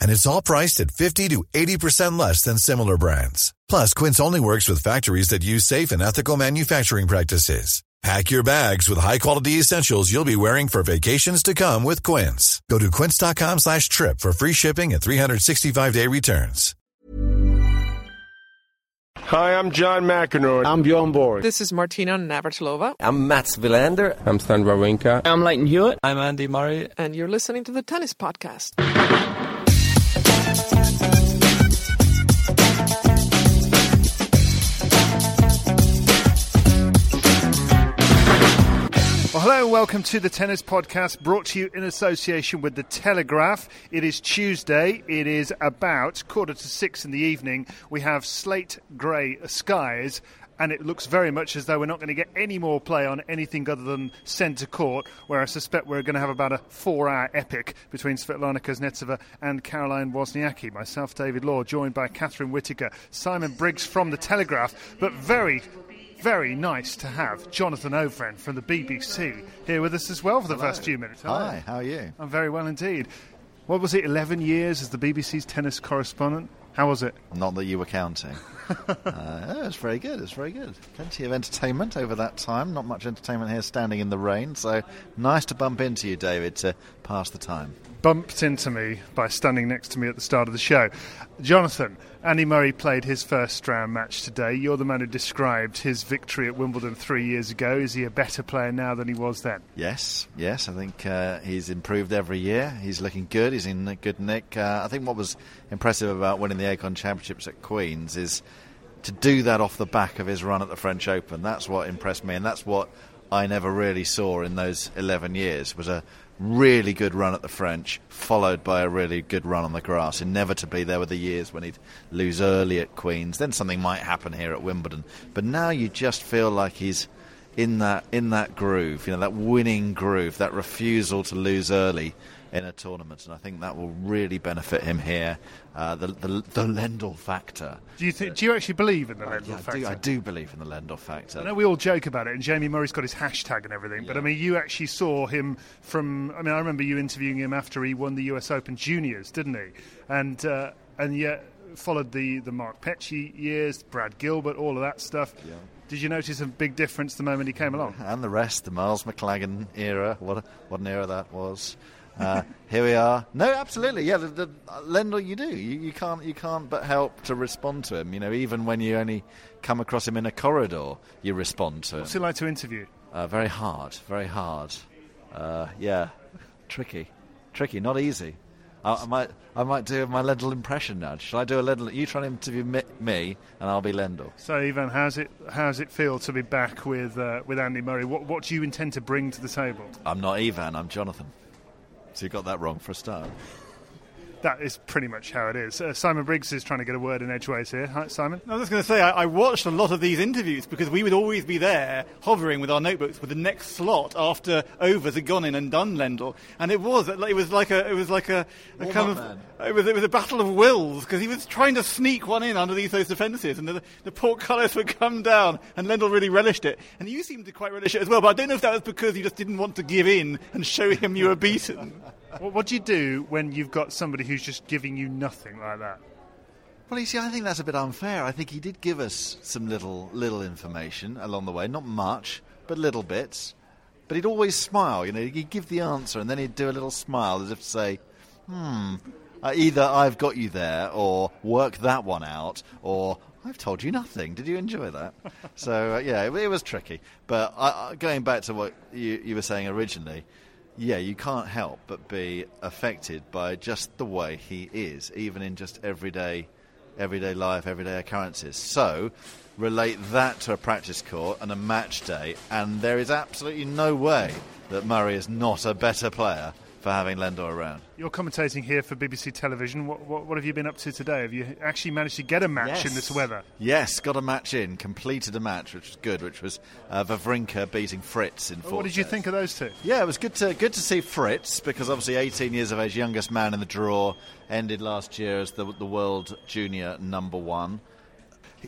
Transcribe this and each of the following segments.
And it's all priced at 50 to 80% less than similar brands. Plus, Quince only works with factories that use safe and ethical manufacturing practices. Pack your bags with high-quality essentials you'll be wearing for vacations to come with Quince. Go to quince.com slash trip for free shipping and 365-day returns. Hi, I'm John McEnroe. I'm Bjorn Borg. This is Martina Navratilova. I'm Mats Wilander. I'm Stan Wawrinka. I'm Leighton Hewitt. I'm Andy Murray. And you're listening to the Tennis Podcast. Well, hello and welcome to the Tennis Podcast brought to you in association with The Telegraph. It is Tuesday. It is about quarter to six in the evening. We have slate grey skies. And it looks very much as though we're not going to get any more play on anything other than centre court, where I suspect we're going to have about a four hour epic between Svetlana Kuznetsova and Caroline Wozniacki. Myself, David Law, joined by Catherine Whitaker, Simon Briggs from The Telegraph, but very very nice to have Jonathan Overend from the BBC here with us as well for the Hello. first few minutes. Hi, how are you? I'm very well indeed. What was it, 11 years as the BBC's tennis correspondent? How was it? Not that you were counting. uh, it was very good. It's very good. Plenty of entertainment over that time. Not much entertainment here standing in the rain. So nice to bump into you, David, to pass the time. Bumped into me by standing next to me at the start of the show. Jonathan, Andy Murray played his first round match today. You're the man who described his victory at Wimbledon three years ago. Is he a better player now than he was then? Yes, yes. I think uh, he's improved every year. He's looking good. He's in good nick. Uh, I think what was impressive about winning the Aegon Championships at Queen's is to do that off the back of his run at the French Open. That's what impressed me, and that's what I never really saw in those 11 years was a really good run at the French, followed by a really good run on the grass. Inevitably, there were the years when he'd lose early at Queen's. Then something might happen here at Wimbledon. But now you just feel like he's in that in that groove, you know, that winning groove, that refusal to lose early in a tournament, and I think that will really benefit him here. Uh, the, the the Lendl factor. Do you think? Do you actually believe in the Lendl yeah, I factor? do, I do believe in the Lendl factor. I know we all joke about it, and Jamie Murray's got his hashtag and everything. But I mean, you actually saw him from. I mean, I remember you interviewing him after he won the U.S. Open Juniors, didn't he? And uh, and yet followed the the Mark Petchey years, Brad Gilbert, all of that stuff. Yeah. Did you notice a big difference the moment he came along? And the rest, the Miles Maclagan era. What a, what an era that was. Uh, here we are. No, absolutely. Yeah, the, the, Lendl, you do. You, you can't. You can't but help to respond to him. You know, even when you only come across him in a corridor, you respond to him. What's he like to interview? Uh, very hard. Very hard. Uh, yeah, tricky, tricky. Not easy. I, I, might. I might do my Lendl impression now. Shall I do a Lendl? You try and interview me, me and I'll be Lendl. So, Ivan, how's it? How's it feel to be back with uh, with Andy Murray? What What do you intend to bring to the table? I'm not Ivan. I'm Jonathan. So you got that wrong for a start. That is pretty much how it is. Uh, Simon Briggs is trying to get a word in edgeways here. Hi, Simon. I was just going to say, I, I, watched a lot of these interviews because we would always be there, hovering with our notebooks, with the next slot after overs had gone in and done Lendl, and it was it was like a it was like a, a kind of man. it was it was a battle of wills because he was trying to sneak one in underneath those defences, and the, the portcullis would come down, and Lendl really relished it, and you seemed to quite relish it as well. But I don't know if that was because you just didn't want to give in and show him you were beaten. What, what do you do when you've got somebody who's just giving you nothing like that? Well, you see, I think that's a bit unfair. I think he did give us some little little information along the way, not much, but little bits. But he'd always smile. You know, he'd give the answer, and then he'd do a little smile as if to say, "Hmm, uh, either I've got you there, or work that one out, or." I've told you nothing. Did you enjoy that? so uh, yeah, it, it, was tricky. But I, going back to what you, you were saying originally, yeah, you can't help but be affected by just the way he is, even in just everyday, everyday life, everyday occurrences. So, relate that to a practice court and a match day, and there is absolutely no way that Murray is not a better player for having Lendl around. You're commentating here for BBC Television. What, what, what, have you been up to today? Have you actually managed to get a match yes. in this weather? Yes, got a match in, completed a match, which was good, which was uh, Wawrinka beating Fritz in four. What did you think of those two? Yeah, it was good to good to see Fritz because obviously 18 years of age, youngest man in the draw, ended last year as the the world junior number one.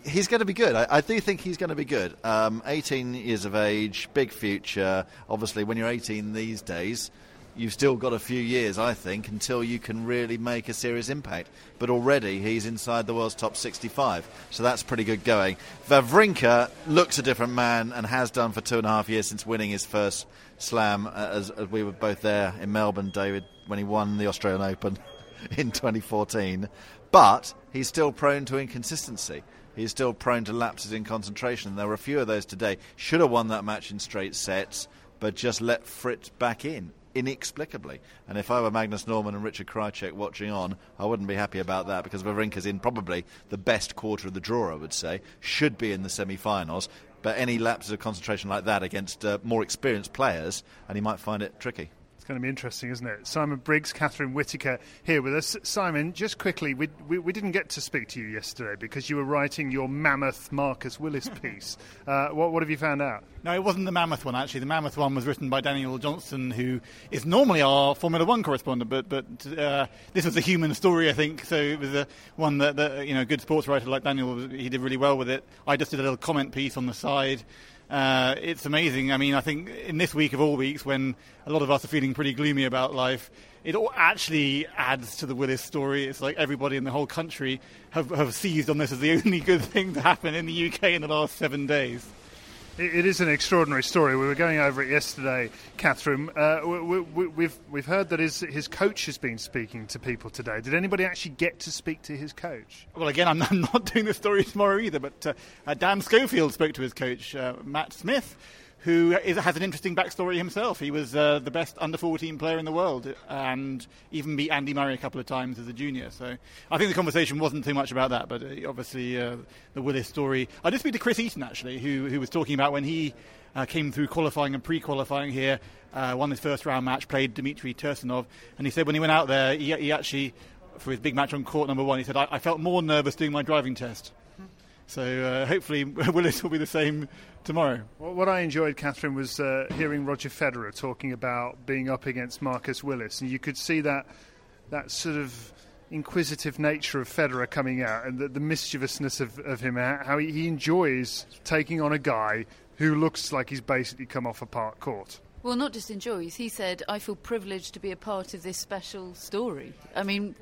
He's going to be good. I, I do think he's going to be good. Um, 18 years of age, big future. Obviously, when you're 18 these days, you've still got a few years, I think, until you can really make a serious impact. But already he's inside the world's top 65, so that's pretty good going. Wawrinka looks a different man and has done for two and a half years since winning his first slam, uh, as, as we were both there in Melbourne, David, when he won the Australian Open in 2014. But he's still prone to inconsistency he's still prone to lapses in concentration. There were a few of those today. Should have won that match in straight sets, but just let Fritz back in inexplicably. And if I were Magnus Norman and Richard Krajicek watching on, I wouldn't be happy about that because Wawrinka's in probably the best quarter of the draw, I would say. Should be in the semi finals. But any lapses of concentration like that against uh, more experienced players, and he might find it tricky. It's going to be interesting, isn't it? Simon Briggs, Catherine Whitaker here with us. Simon, just quickly, we, we, we, didn't get to speak to you yesterday because you were writing your mammoth Marcus Willis piece. Uh, what, what have you found out? No, it wasn't the mammoth one, actually. The mammoth one was written by Daniel Johnson, who is normally our Formula One correspondent, but, but uh, this was a human story, I think, so it was a, one that, that, you know, a good sports writer like Daniel, he did really well with it. I just did a little comment piece on the side. Uh, it's amazing. I mean, I think in this week of all weeks, when a lot of us are feeling pretty gloomy about life, it all actually adds to the Willis story. It's like everybody in the whole country have, have seized on this as the only good thing to happen in the UK in the last seven days. It is an extraordinary story. We were going over it yesterday, Catherine. Uh, we, have we, we've, we've heard that his, his coach has been speaking to people today. Did anybody actually get to speak to his coach? Well, again, I'm not doing the story tomorrow either, but uh, uh, Dan Schofield spoke to his coach, uh, Matt Smith who is, has an interesting backstory himself. He was uh, the best under 14 player in the world and even beat Andy Murray a couple of times as a junior. So I think the conversation wasn't too much about that, but uh, obviously uh, the Willis story. I did speak to Chris Eaton actually, who, who was talking about when he uh, came through qualifying and pre qualifying here, uh, won his first round match, played Dmitry Tursunov, and he said when he went out there, he, he actually, for his big match on court number one, he said, I, I felt more nervous doing my driving test. So uh, hopefully Willis will be the same tomorrow. Well, what I enjoyed, Catherine, was uh, hearing Roger Federer talking about being up against Marcus Willis, and you could see that that sort of inquisitive nature of Federer coming out, and the, the mischievousness of, of him, how he, he enjoys taking on a guy who looks like he's basically come off a park court. Well, not just enjoys. He said, "I feel privileged to be a part of this special story." I mean,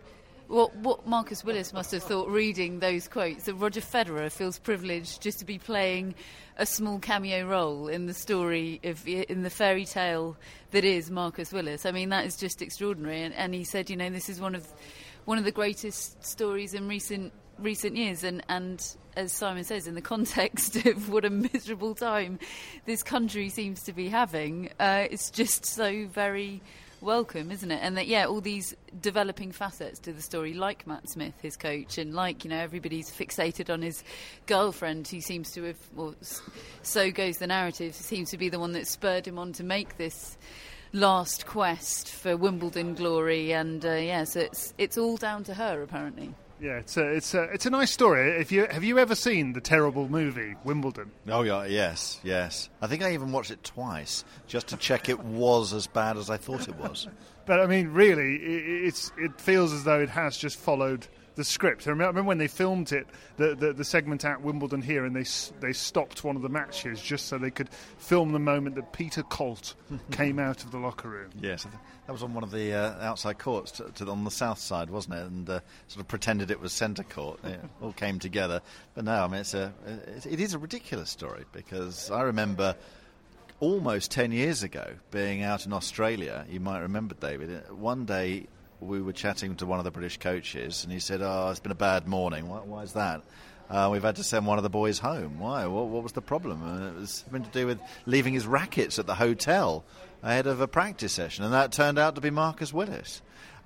what, what Marcus Willis must have thought reading those quotes that Roger Federer feels privileged just to be playing a small cameo role in the story of in the fairy tale that is Marcus Willis. I mean, that is just extraordinary. And, and he said, you know, this is one of one of the greatest stories in recent recent years and, and as Simon says in the context of what a miserable time this country seems to be having uh, it's just so very welcome, isn't it? And that yeah, all these developing facets to the story, like Matt Smith, his coach, and like you know everybody's fixated on his girlfriend, who seems to have, well, so goes the narrative, seems to be the one that spurred him on to make this last quest for Wimbledon glory, and uh, yeah, so it's it's all down to her apparently. Yeah, it's a, it's a, it's a nice story. If you have you ever seen the terrible movie Wimbledon? Oh yeah, yes, yes. I think I even watched it twice just to check it was as bad as I thought it was. but I mean, really, it, it's it feels as though it has just followed the script. I remember when they filmed it, the, the, the, segment at Wimbledon here, and they they stopped one of the matches just so they could film the moment that Peter Colt came out of the locker room. Yes, that was on one of the uh, outside courts to, to, on the south side, wasn't it? And uh, sort of pretended it was centre court. It all came together. But no, I mean, it's a it is a ridiculous story because I remember almost 10 years ago being out in Australia. You might remember, David. One day we were chatting to one of the British coaches, and he said, "Oh, it's been a bad morning. Why, why is that?" Uh, we've had to send one of the boys home. Why? What, what was the problem? And it was something to do with leaving his rackets at the hotel ahead of a practice session, and that turned out to be Marcus Willis.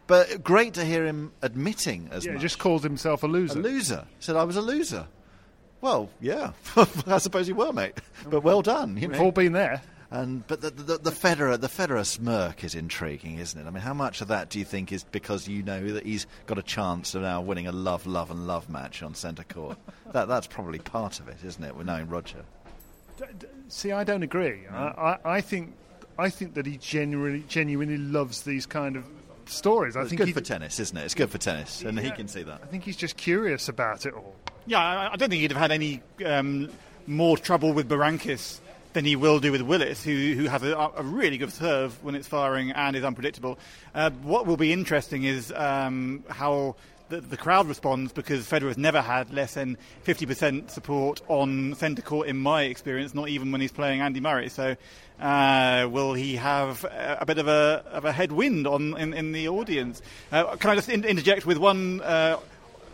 But great to hear him admitting as yeah, much. just called himself a loser. A loser. He said, I was a loser. Well, yeah, I suppose you were, mate. But well done. You We've know. all been there. And but the, the, the Federer the Federer smirk is intriguing, isn't it? I mean, how much of that do you think is because you know that he's got a chance of now winning a love, love, and love match on centre court? that that's probably part of it, isn't it? With knowing Roger. See, I don't agree. I, I, I think I think that he genuinely genuinely loves these kind of stories. I It's think good he, for tennis, isn't it? It's good for tennis, and he can see that. I think he's just curious about it all. Yeah, I, I don't think he'd have had any um, more trouble with Berankis than he will do with Willis, who, who has a, a really good serve when it's firing and is unpredictable. Uh, what will be interesting is um, how the, the crowd responds because Federer has never had less than 50% support on centre court, in my experience, not even when he's playing Andy Murray. So, uh, will he have a, a bit of a, of a headwind on in, in the audience? Uh, can I just in, interject with one? Uh,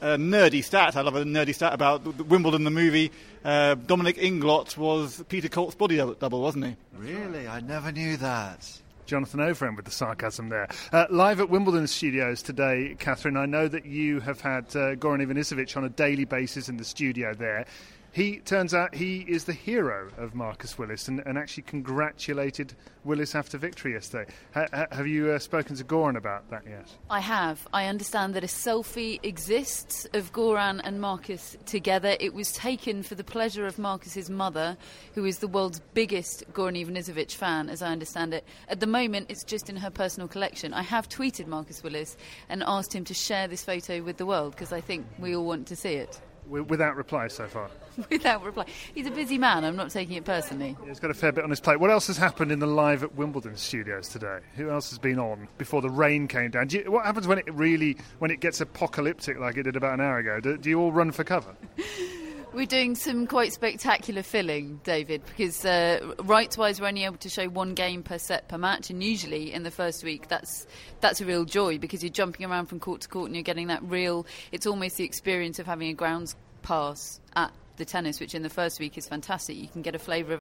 uh, nerdy stat. I love a nerdy stat about the- the Wimbledon, the movie. Uh, Dominic Inglot was Peter Colt's body double, wasn't he? Really, I never knew that. Jonathan Overend with the sarcasm there. Uh, live at Wimbledon studios today, Catherine, I know that you have had uh, Goran Ivanisevic on a daily basis in the studio there. He turns out he is the hero of Marcus Willis and, and actually congratulated Willis after victory yesterday. Ha- ha- have you uh, spoken to Goran about that yet? I have. I understand that a selfie exists of Goran and Marcus together. It was taken for the pleasure of Marcus's mother, who is the world's biggest Goran Ivanisevic fan, as I understand it. At the moment, it's just in her personal collection. I have tweeted Marcus Willis and asked him to share this photo with the world because I think we all want to see it. Wi- Without reply so far. Without reply. He's a busy man. I'm not taking it personally. He's got a fair bit on his plate. What else has happened in the live at Wimbledon studios today? Who else has been on before the rain came down? Do you, what happens when it really when it gets apocalyptic like it did about an hour ago? Do, do you all run for cover? We're doing some quite spectacular filling, David, because uh, rights-wise, we're only able to show one game per set per match, and usually in the first week, that's that's a real joy because you're jumping around from court to court and you're getting that real. It's almost the experience of having a grounds pass at the tennis, which in the first week is fantastic. You can get a flavour of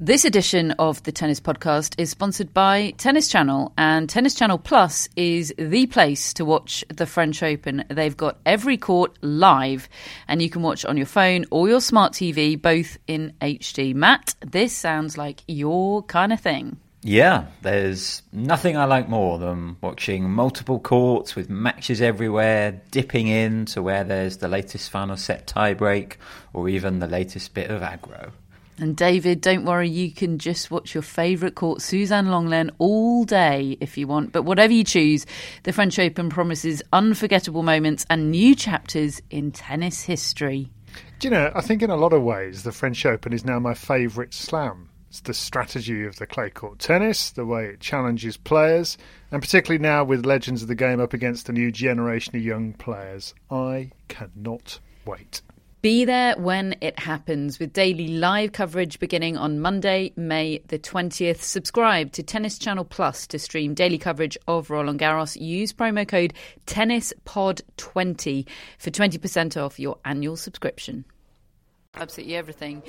This edition of the Tennis Podcast is sponsored by Tennis Channel, and Tennis Channel Plus is the place to watch the French Open. They've got every court live, and you can watch on your phone or your smart TV, both in HD. Matt, this sounds like your kind of thing. Yeah, there's nothing I like more than watching multiple courts with matches everywhere, dipping in to where there's the latest final set tiebreak or even the latest bit of aggro. And David, don't worry, you can just watch your favourite court, Suzanne Lenglen, all day if you want. But whatever you choose, the French Open promises unforgettable moments and new chapters in tennis history. Do you know, I think in a lot of ways the French Open is now my favourite slam. It's the strategy of the clay court tennis, the way it challenges players, and particularly now with legends of the game up against a new generation of young players. I cannot wait. Be there when it happens with daily live coverage beginning on Monday, May the 20th. Subscribe to Tennis Channel Plus to stream daily coverage of Roland Garros. Use promo code TennisPod20 for 20% off your annual subscription. Absolutely everything.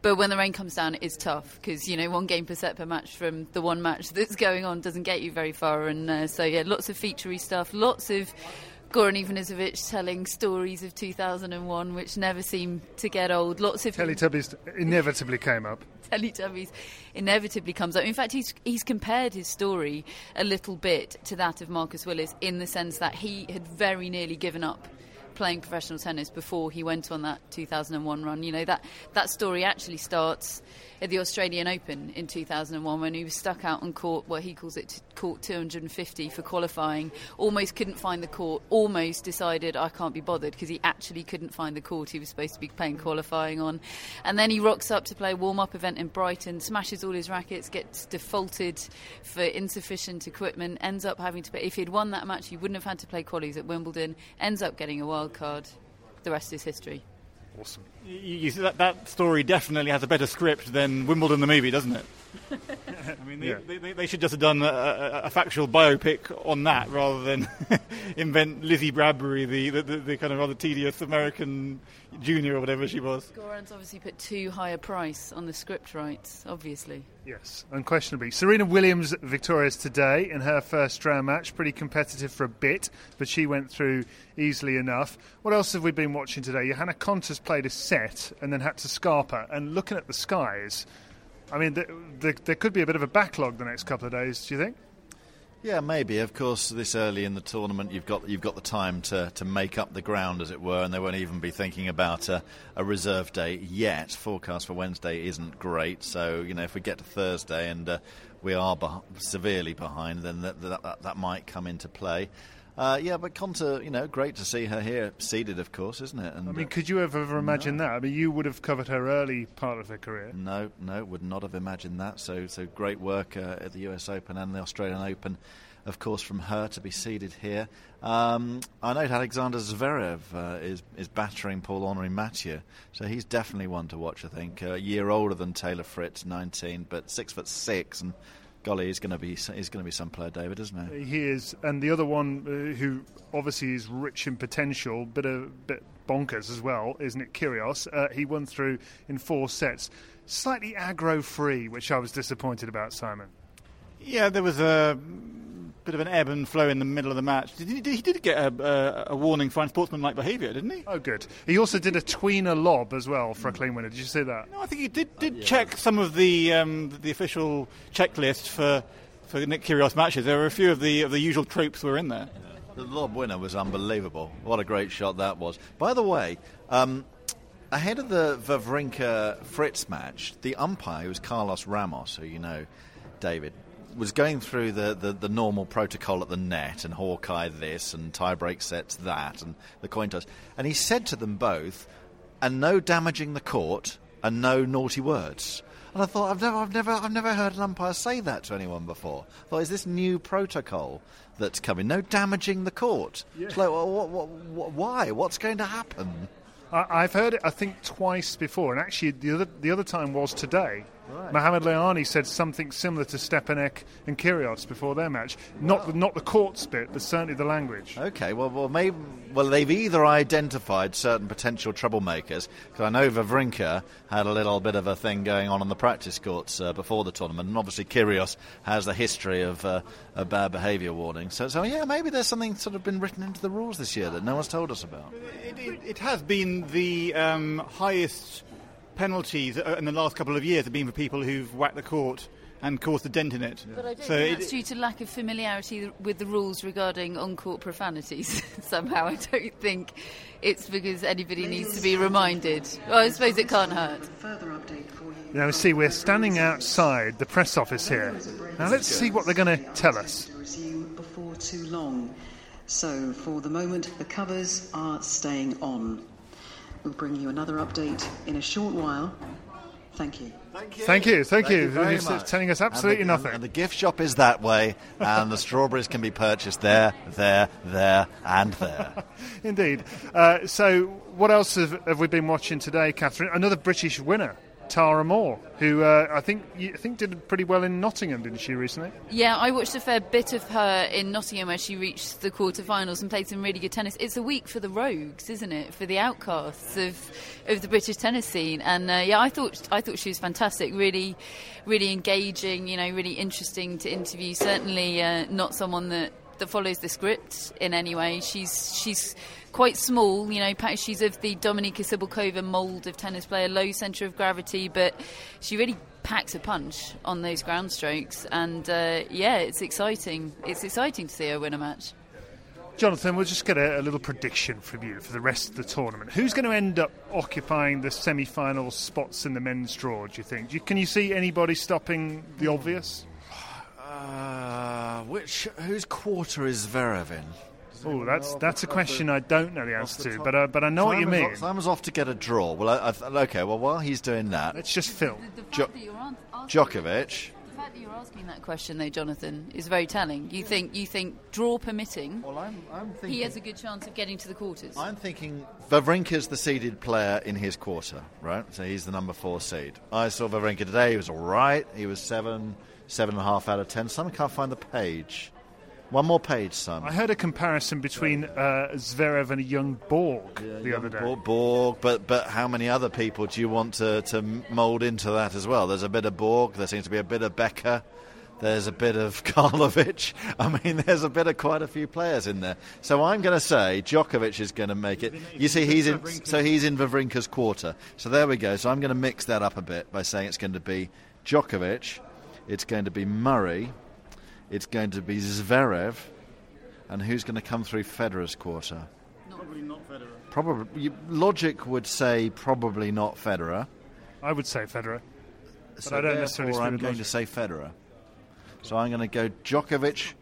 But when the rain comes down, it's tough because you know one game per set per match from the one match that's going on doesn't get you very far. And uh, so yeah, lots of featurey stuff, lots of Goran Ivanisevic telling stories of 2001, which never seem to get old. Lots of Teletubbies inevitably came up. Teletubbies inevitably comes up. In fact, he's he's compared his story a little bit to that of Marcus Willis in the sense that he had very nearly given up playing professional tennis before he went on that 2001 run. You know that that story actually starts at the Australian Open in 2001 when he was stuck out on court, what he calls it court 250 for qualifying. Almost couldn't find the court. Almost decided I can't be bothered because he actually couldn't find the court he was supposed to be playing qualifying on. And then he rocks up to play a warm up event in Brighton, smashes all his rackets, gets defaulted for insufficient equipment, ends up having to play. If he'd won that match, he wouldn't have had to play qualies at Wimbledon. Ends up getting a wild card. The rest is history. Awesome. You, you see that, that story definitely has a better script than Wimbledon the movie, doesn't it? I mean, they, Yeah. they, they, they should just have done a, a, a factual biopic on that rather than invent Lizzie Bradbury, the, the, the, the kind of rather tedious American junior or whatever she was. Goran's obviously put too high a price on the script rights, obviously. Yes, unquestionably. Serena Williams victorious today in her first round match. Pretty competitive for a bit, but she went through easily enough. What else have we been watching today? Johanna Konta's played a set and then had to Scarpa. And looking at the skies, I mean, th th there could be a bit of a backlog the next couple of days. Do you think? Yeah, maybe. Of course, this early in the tournament, you've got you've got the time to, to make up the ground, as it were, and they won't even be thinking about a, a reserve day yet. Forecast for Wednesday isn't great, so you know if we get to Thursday and uh, we are severely behind, then that, that that that might come into play. Uh, yeah, but Konta, you know, great to see her here, seeded, of course, isn't it? And, I mean, uh, could you have ever imagined that? I mean, you would have covered her early part of her career. No, no, would not have imagined that. So, so great work uh, at the US Open and the Australian Open, of course, from her to be seeded here. Um, I know Alexander Zverev uh, is is battering Paul Henri Mathieu, so he's definitely one to watch. I think uh, a year older than Taylor Fritz, 19, but six foot six, and golly, he's going to be he's going to be some player, David, isn't he? He is, and the other one uh, who obviously is rich in potential, but a bit bonkers as well, is Nick Kyrgios. Uh, he won through in four sets, slightly aggro-free, which I was disappointed about. Simon. Yeah, there was a bit of an ebb and flow in the middle of the match. Did he, he did get a, a, a warning for unsportsmanlike behaviour, didn't he? Oh, good. He also did a tweener lob as well for a clean winner. Did you see that? No, I think he did, did check some of the um, the official checklist for for Nick Kyrgios matches. There were a few of the of the usual tropes were in there. The lob winner was unbelievable. What a great shot that was. By the way, um, ahead of the Wawrinka Fritz match, the umpire, who was Carlos Ramos, who you know, David, was going through the, the, the normal protocol at the net and Hawkeye this and tiebreak sets that and the coin toss. And he said to them both, and no damaging the court and no naughty words. And I thought, I've never, I've never, I've never heard an umpire say that to anyone before. I thought, is this new protocol that's coming? No damaging the court. It's like, well, what, what, what, why? What's going to happen? I, I've heard it, I think, twice before, and actually the other the other time was today. Mohamed Lahyani said something similar to Stepanek and Kyrgios before their match. Not the, not the courts bit, but certainly the language. Okay, well, well, maybe, well, they've either identified certain potential troublemakers, because I know Wawrinka had a little bit of a thing going on on the practice courts uh, before the tournament, and obviously Kyrgios has a history of, uh, of bad behaviour warnings. So, so, yeah, maybe there's something sort of been written into the rules this year that no one's told us about. It, it, it has been the um, highest penalties uh, in the last couple of years have been for people who've whacked the court and caused a dent in it. But I don't so think it- that's due to lack of familiarity with the rules regarding on-court profanities. Somehow, I don't think it's because anybody needs to be reminded. Well, I suppose it can't hurt. Now, see, we're standing outside the press office here. Now, let's see what they're going to tell us. before too long. So, for the moment, the covers are staying on. We'll bring you another update in a short while. Thank you. Thank you, thank you. very It's much. telling us And absolutely the- nothing. And the gift shop is that way, and the strawberries can be purchased there, there, there, and there. Indeed. Uh, so, what else have, have we been watching today, Catherine? Another British winner, Tara Moore, who uh, I think I think did pretty well in Nottingham, didn't she recently? Yeah, I watched a fair bit of her in Nottingham where she reached the quarterfinals and played some really good tennis. It's a week for the rogues, isn't it? For the outcasts of of the British tennis scene. And uh, yeah, I thought I thought she was fantastic. Really, really engaging. You know, really interesting to interview. Certainly uh, not someone that that follows the script in any way. She's she's quite small, you know. pa- She's of the Dominika Cibulkova mould of tennis player, low centre of gravity, but she really packs a punch on those ground strokes. And uh, yeah, it's exciting. It's exciting to see her win a match. Jonathan, we'll just get a, a, little prediction from you for the rest of the tournament. Who's going to end up occupying the semi-final spots in the men's draw? Do you think? Do you, can you see anybody stopping the obvious? Uh, which whose quarter is Zverev in? Oh, that's that's a question I don't know the answer to, but uh, but I know what you mean. Simon's off to get a draw. Well, I, I, okay. Well, while he's doing that, let's just film. The, the jo- Djokovic. The fact that you're asking that question, though, Jonathan, is very telling. You think you think draw permitting, well, I'm, I'm thinking, he has a good chance of getting to the quarters. I'm thinking Wawrinka's the seeded player in his quarter, right? So he's the number four seed. I saw Wawrinka today. He was all right. He was seven, seven and a half out of ten. Someone can't find the page. One more page, son. I heard a comparison between uh, Zverev and a young Borg yeah, the other day. Borg, but but how many other people do you want to, to mould into that as well? There's a bit of Borg. There seems to be a bit of Becker. There's a bit of Karlovic. I mean, there's a bit of quite a few players in there. So I'm going to say Djokovic is going to make it. You see, he's in. So he's in Wawrinka's quarter. So there we go. So I'm going to mix that up a bit by saying it's going to be Djokovic. It's going to be Murray. It's going to be Zverev, and who's going to come through Federer's quarter? Probably not Federer. Probably. Logic would say probably not Federer. I would say Federer, but so I don't necessarily. I'm going logic. to say Federer. So I'm going to go Djokovic,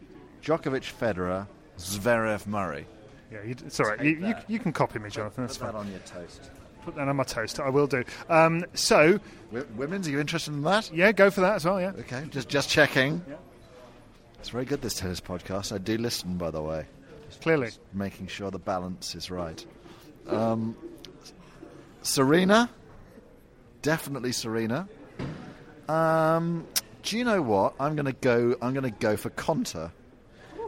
Djokovic, Federer, Zverev, Murray. Yeah, you, it's all right. You, you, you, can copy me, Jonathan. That's Put fine. that on your toast. Put that on my toast. I will do. Um, so, w- women's, are you interested in that? Yeah, go for that as well. Yeah. Okay, just just checking. Yeah. It's very good this tennis podcast. I do listen, by the way. Just Clearly, just making sure the balance is right. Um, Serena, definitely Serena. Um, do you know what? I'm going to go. I'm going to go for Konta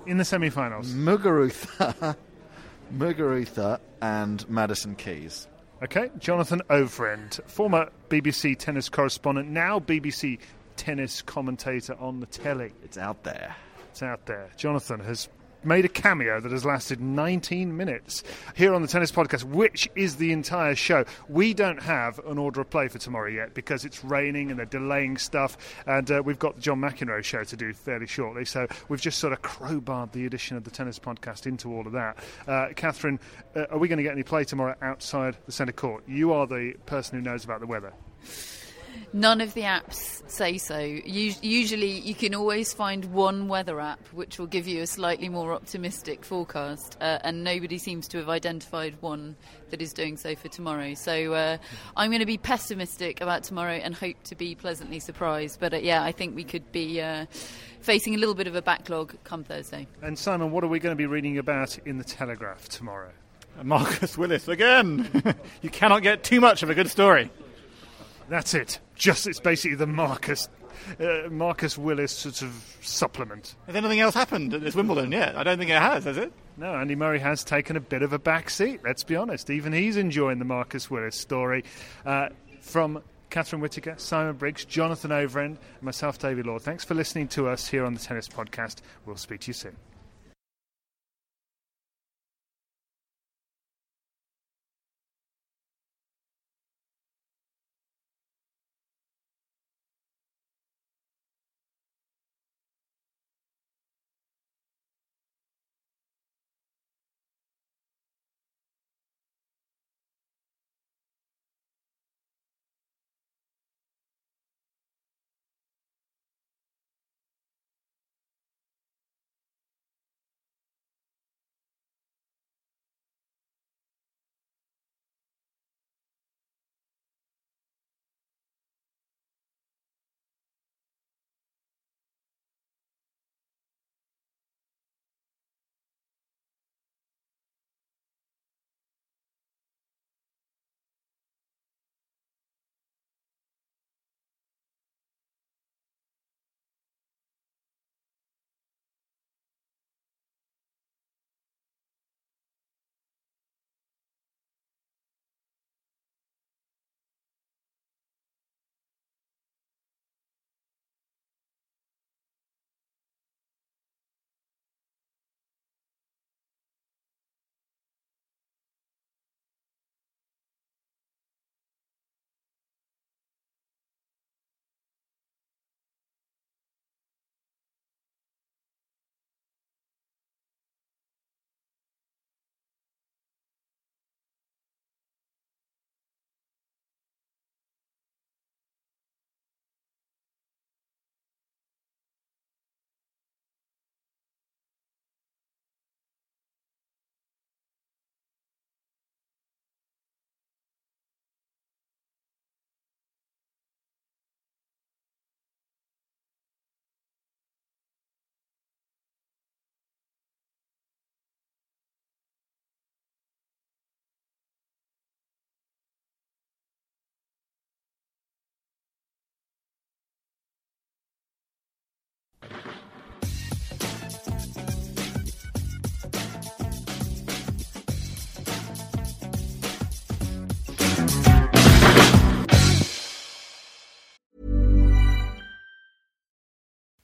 in the semi-finals. Muguruza, Muguruza, and Madison Keys. Okay, Jonathan Overend, former BBC tennis correspondent, now BBC tennis commentator on the telly. It's out there. It's out there. Jonathan has made a cameo that has lasted 19 minutes here on the Tennis Podcast, which is the entire show. We don't have an order of play for tomorrow yet because it's raining and they're delaying stuff, and uh, we've got the John McEnroe show to do fairly shortly. So we've just sort of crowbarred the edition of the Tennis Podcast into all of that. Uh, Catherine, uh, are we going to get any play tomorrow outside the centre court? You are the person who knows about the weather. None of the apps say so. Usually, you can always find one weather app which will give you a slightly more optimistic forecast, uh, and nobody seems to have identified one that is doing so for tomorrow. So, uh, I'm going to be pessimistic about tomorrow and hope to be pleasantly surprised. But uh, yeah, I think we could be uh, facing a little bit of a backlog come Thursday. And Simon, what are we going to be reading about in the Telegraph tomorrow? Marcus Willis again. you cannot get too much of a good story. That's it. Just it's basically the Marcus uh, Marcus Willis sort of supplement. Has anything else happened at this Wimbledon yet? I don't think it has, has it? No, Andy Murray has taken a bit of a back seat. Let's be honest. Even he's enjoying the Marcus Willis story. Uh, from Catherine Whitaker, Simon Briggs, Jonathan Overend, and myself, David Law. Thanks for listening to us here on the Tennis Podcast. We'll speak to you soon.